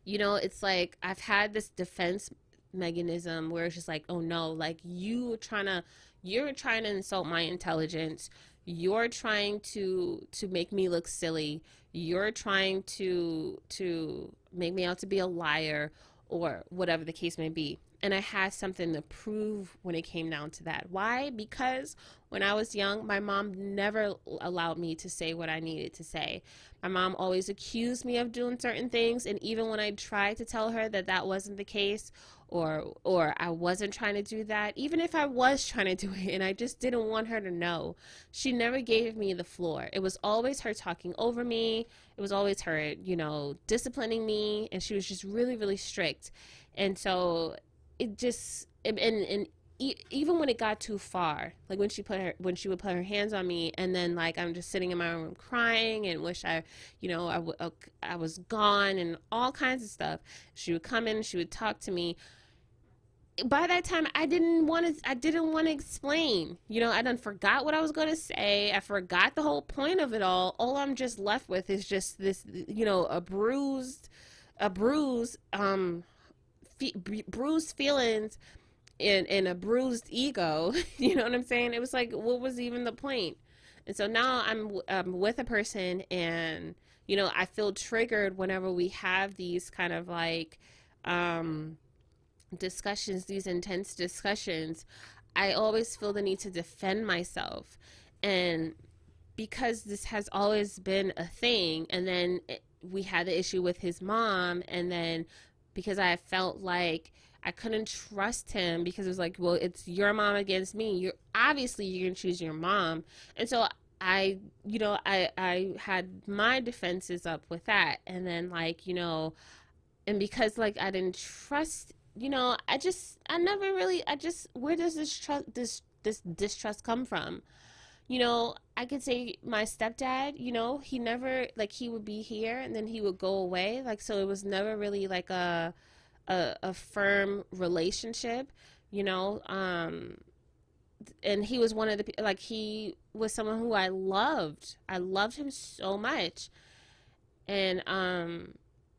you know, it's like I've had this defense mechanism where it's just like, oh no, like you trying to you're trying to insult my intelligence you're trying to to make me look silly. You're trying to to make me out to be a liar or whatever the case may be. And i had something to prove when it came down to that. Why? Because when i was young my mom never allowed me to say what i needed to say. My mom always accused me of doing certain things. And even when i tried to tell her that that wasn't the case or or I wasn't trying to do that. Even if I was trying to do it and I just didn't want her to know she never gave me the floor. It was always her talking over me. It was always her you know disciplining me and she was just really really strict. And so it just and and even when it got too far like when she put her when she would put her hands on me and then like i'm just sitting in my room crying and wish i you know I, w- I was gone and all kinds of stuff she would come in she would talk to me by that time I didn't want to I didn't want to explain. You know, I done forgot what I was going to say. I forgot the whole point of it all. All I'm just left with is just this you know, a bruised a bruise um fe- bruised feelings and and a bruised ego. you know what I'm saying? It was like what was even the point? And so now I'm um, with a person and you know, I feel triggered whenever we have these kind of like um discussions, these intense discussions, I always feel the need to defend myself. And because this has always been a thing, and then it, we had the issue with his mom, and then because I felt like I couldn't trust him because it was like, well, it's your mom against me. You're obviously you're gonna choose your mom, and so I, you know, I I had my defenses up with that, and then like you know, and because like I didn't trust, you know, I just I never really I just where does this trust this this distrust come from? You know, I could say my stepdad, you know, he never like he would be here and then he would go away, like so it was never really like a a, a firm relationship, you know. Um, and he was one of the like he was someone who I loved. I loved him so much. And um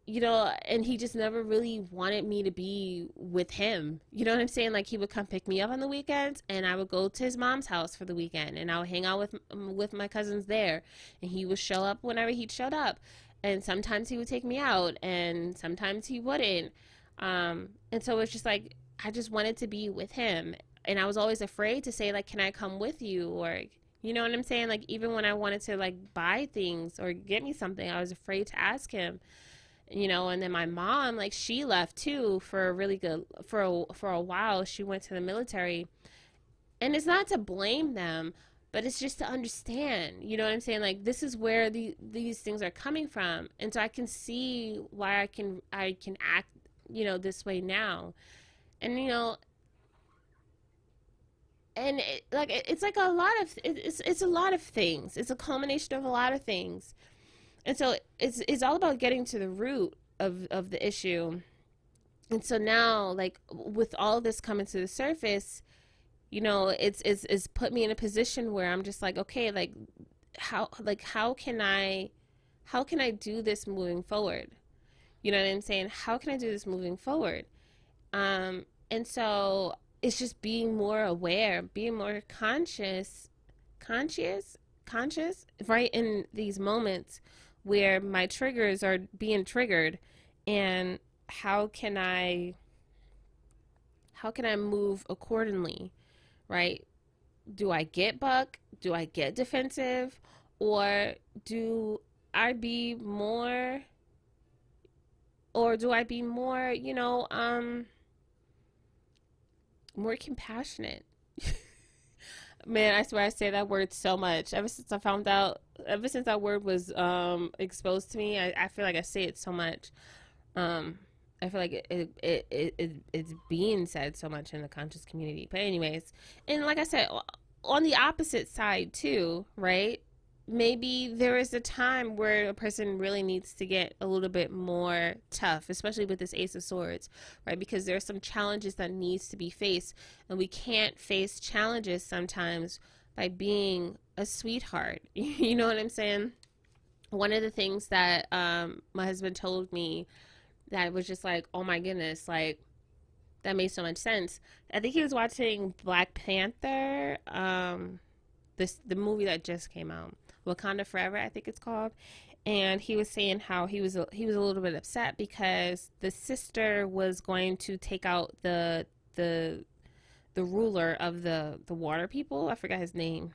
you know, and he just never really wanted me to be with him. You know what I'm saying? Like he would come pick me up on the weekends, and I would go to his mom's house for the weekend, and I would hang out with with my cousins there, and he would show up whenever he showed up, and sometimes he would take me out, and sometimes he wouldn't, um, and so it's just like I just wanted to be with him, and I was always afraid to say like, "Can I come with you?" or you know what I'm saying? Like even when I wanted to like buy things or get me something, I was afraid to ask him. You know, and then my mom, like she left too for a really good for a, for a while. She went to the military, and it's not to blame them, but it's just to understand. You know what I'm saying? Like this is where the these things are coming from, and so I can see why I can I can act you know this way now, and you know and it, like it's like a lot of it's it's a lot of things. It's a culmination of a lot of things, and so it's it's all about getting to the root of of the issue. And so now, like with all this coming to the surface, you know, it's it's it's put me in a position where I'm just like, okay, like how like how can I how can I do this moving forward? You know what I'm saying? How can I do this moving forward? Um, and so it's just being more aware, being more conscious, conscious, conscious, right in these moments where my triggers are being triggered and how can I how can I move accordingly, right? Do I get buck? Do I get defensive? Or do I be more or do I be more, you know, um more compassionate. Man, I swear I say that word so much. Ever since I found out, ever since that word was um, exposed to me, I, I feel like I say it so much. Um, I feel like it, it, it, it, it's being said so much in the conscious community. But, anyways, and like I said, on the opposite side, too, right? Maybe there is a time where a person really needs to get a little bit more tough especially with this ace of swords right? Because there are some challenges that needs to be faced and we can't face challenges sometimes by being a sweetheart. You know what i'm saying? One of the things that um, my husband told me that was just like oh my goodness like that made so much sense. I think he was watching black panther um, this the movie that just came out Wakanda Forever, I think it's called. And he was saying how he was a, he was a little bit upset because the sister was going to take out the the the ruler of the the water people. I forgot his name.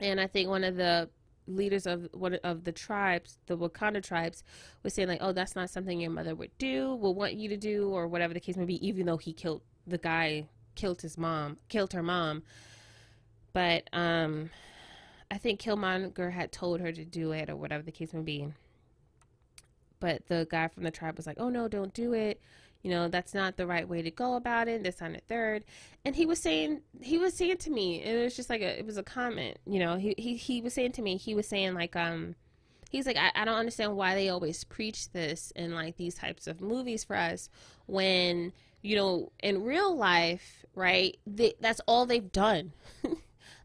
And I think one of the leaders of one of the tribes, the Wakanda tribes, was saying like, "Oh, that's not something your mother would do, will want you to do, or whatever the case may be." Even though he killed the guy, killed his mom, killed her mom. But um, I think Killmonger had told her to do it or whatever the case may be. But the guy from the tribe was like, "Oh no, don't do it. You know, that's not the right way to go about it. This on the third. And he was saying he was saying to me, and it was just like a it was a comment, you know, he he, he was saying to me, he was saying like um he's like I, I don't understand why they always preach this in like these types of movies for us when you know in real life right they, that's all they've done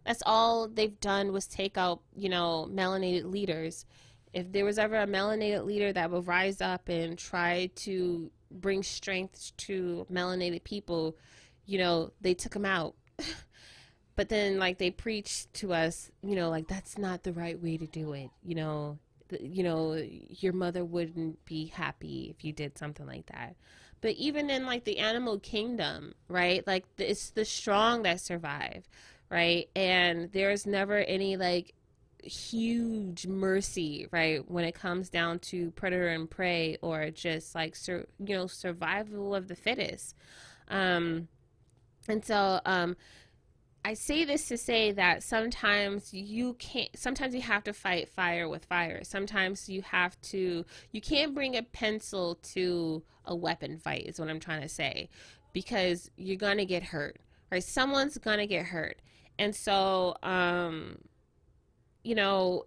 That's all they've done was take out, you know, melanated leaders. If there was ever a melanated leader that would rise up and try to bring strength to melanated people, you know, they took him out. but then, like, they preached to us, you know, like, that's not the right way to do it. You know, you know, your mother wouldn't be happy if you did something like that. but even in like the animal kingdom right like it's the strong that survive right and there's never any like huge mercy right when it comes down to predator and prey or just like sur- you know survival of the fittest um and so um I say this to say that sometimes you can't, sometimes you have to fight fire with fire. Sometimes you have to, you can't bring a pencil to a weapon fight, is what I'm trying to say, because you're going to get hurt, right? Someone's going to get hurt. And so, um, you know,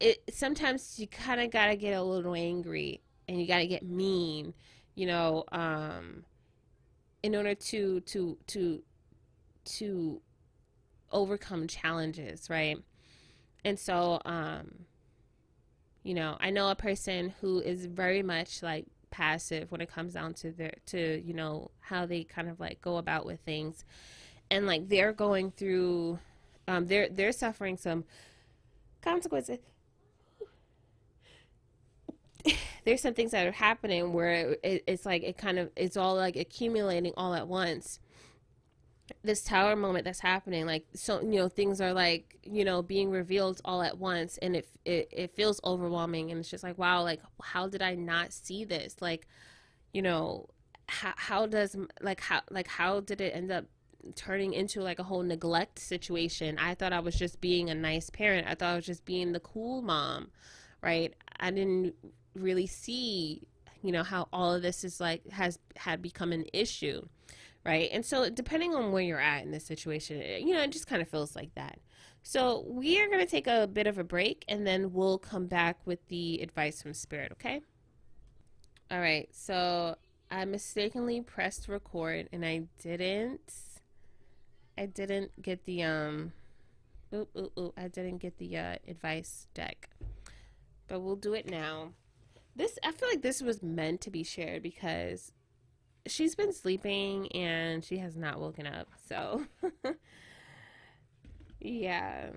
it sometimes you kind of got to get a little angry and you got to get mean, you know, um, in order to, to, to, to, overcome challenges, right? And so, um, you know, I know a person who is very much like passive when it comes down to their to you know how they kind of like go about with things, and like they're going through, um, they're they're suffering some consequences. There's some things that are happening where it, it's like it kind of it's all like accumulating all at once this tower moment that's happening like so you know things are like you know being revealed all at once and it, it it feels overwhelming and it's just like wow like how did i not see this like you know how, how does like how like how did it end up turning into like a whole neglect situation i thought i was just being a nice parent i thought i was just being the cool mom right i didn't really see you know how all of this is like has had become an issue right? And so, depending on where you're at in this situation, eh, you know, it just kind of feels like that. So, we are going to take a bit of a break and then we'll come back with the advice from Spirit, okay? All right, so I mistakenly pressed record and I didn't. I didn't get the um. Oop, oop, oop, I didn't get the uh, advice deck, but we'll do it now. This I feel like this was meant to be shared because she's been sleeping and she has not woken up. So, yeah.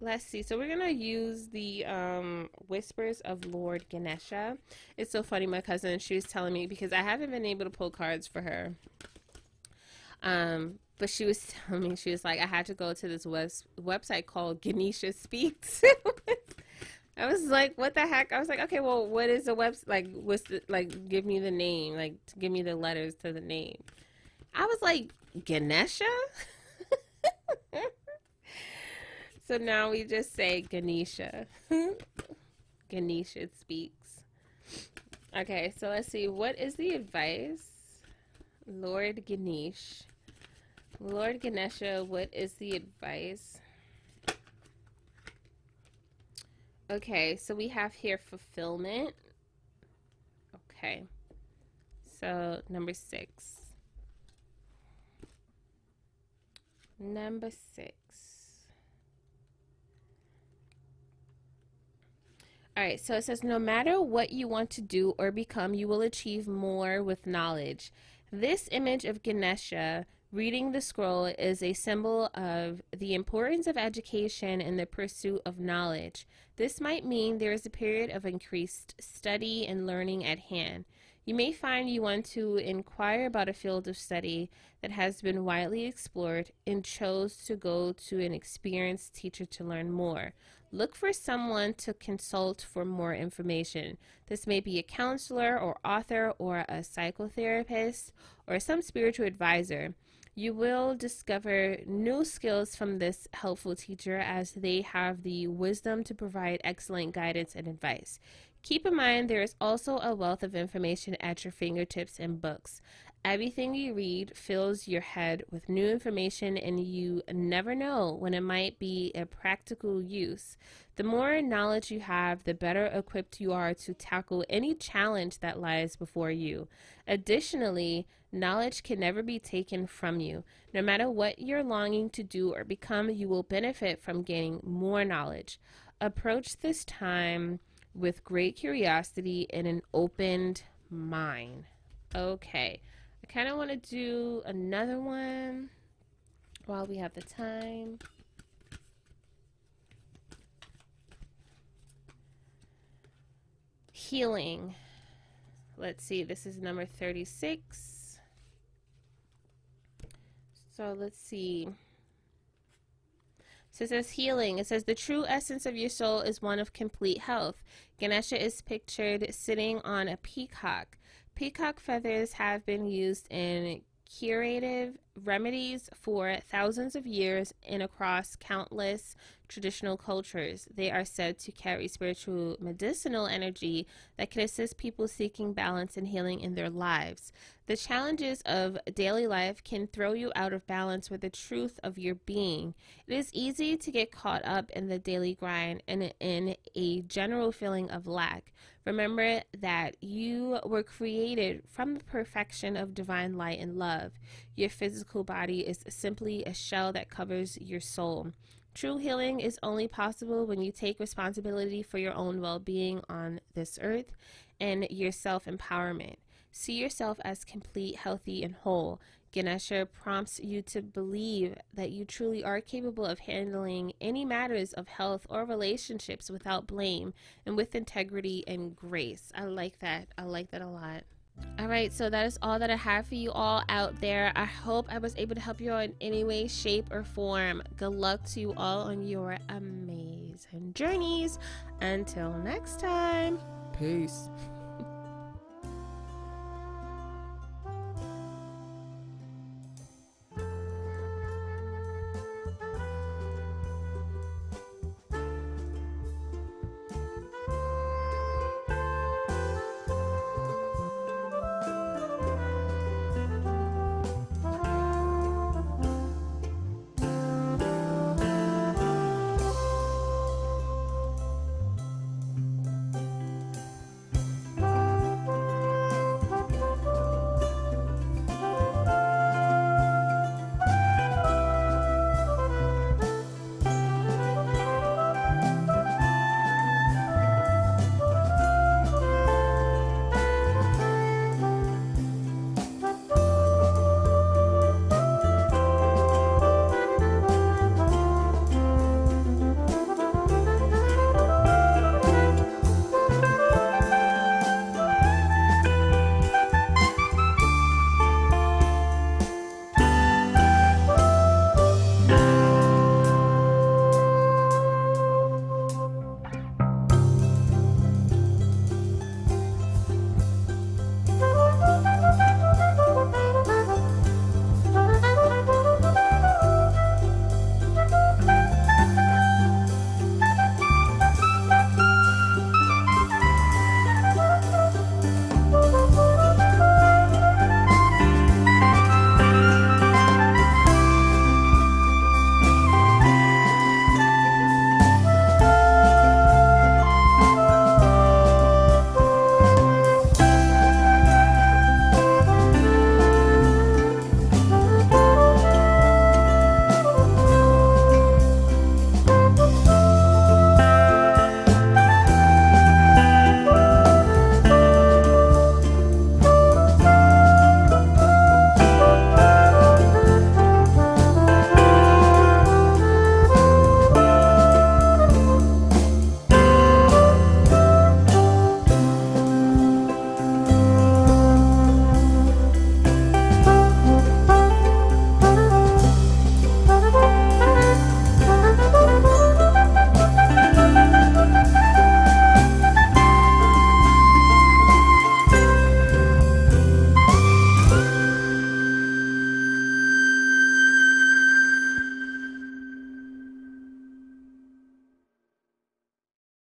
Let's see. So we're gonna use the um, whispers of Lord Ganesha. It's so funny. My cousin, she was telling me because I haven't been able to pull cards for her. Um, but she was telling me she was like, I had to go to this web- website called Ganesha Speaks. I was like, what the heck? I was like, okay, well, what is the website? Like, what's the, like, give me the name, like, give me the letters to the name. I was like, Ganesha? so now we just say Ganesha. Ganesha speaks. Okay, so let's see. What is the advice? Lord Ganesh. Lord Ganesha, what is the advice? Okay, so we have here fulfillment. Okay. So number six. Number six. All right, so it says no matter what you want to do or become, you will achieve more with knowledge. This image of Ganesha Reading the scroll is a symbol of the importance of education and the pursuit of knowledge. This might mean there is a period of increased study and learning at hand. You may find you want to inquire about a field of study that has been widely explored and chose to go to an experienced teacher to learn more. Look for someone to consult for more information. This may be a counselor or author or a psychotherapist or some spiritual advisor. You will discover new skills from this helpful teacher as they have the wisdom to provide excellent guidance and advice. Keep in mind there is also a wealth of information at your fingertips in books. Everything you read fills your head with new information, and you never know when it might be a practical use. The more knowledge you have, the better equipped you are to tackle any challenge that lies before you. Additionally, knowledge can never be taken from you. No matter what you're longing to do or become, you will benefit from gaining more knowledge. Approach this time with great curiosity and an opened mind. Okay I kind of want to do another one while we have the time. Healing. let's see, this is number 36. So let's see. So it says healing. It says the true essence of your soul is one of complete health. Ganesha is pictured sitting on a peacock. Peacock feathers have been used in curative remedies for thousands of years and across countless traditional cultures. They are said to carry spiritual medicinal energy that can assist people seeking balance and healing in their lives. The challenges of daily life can throw you out of balance with the truth of your being. It is easy to get caught up in the daily grind and in a general feeling of lack. Remember that you were created from the perfection of divine light and love. Your physical body is simply a shell that covers your soul. True healing is only possible when you take responsibility for your own well being on this earth and your self empowerment. See yourself as complete, healthy, and whole. Ganesha prompts you to believe that you truly are capable of handling any matters of health or relationships without blame and with integrity and grace. I like that. I like that a lot. All right, so that is all that I have for you all out there. I hope I was able to help you in any way, shape, or form. Good luck to you all on your amazing journeys. Until next time, peace.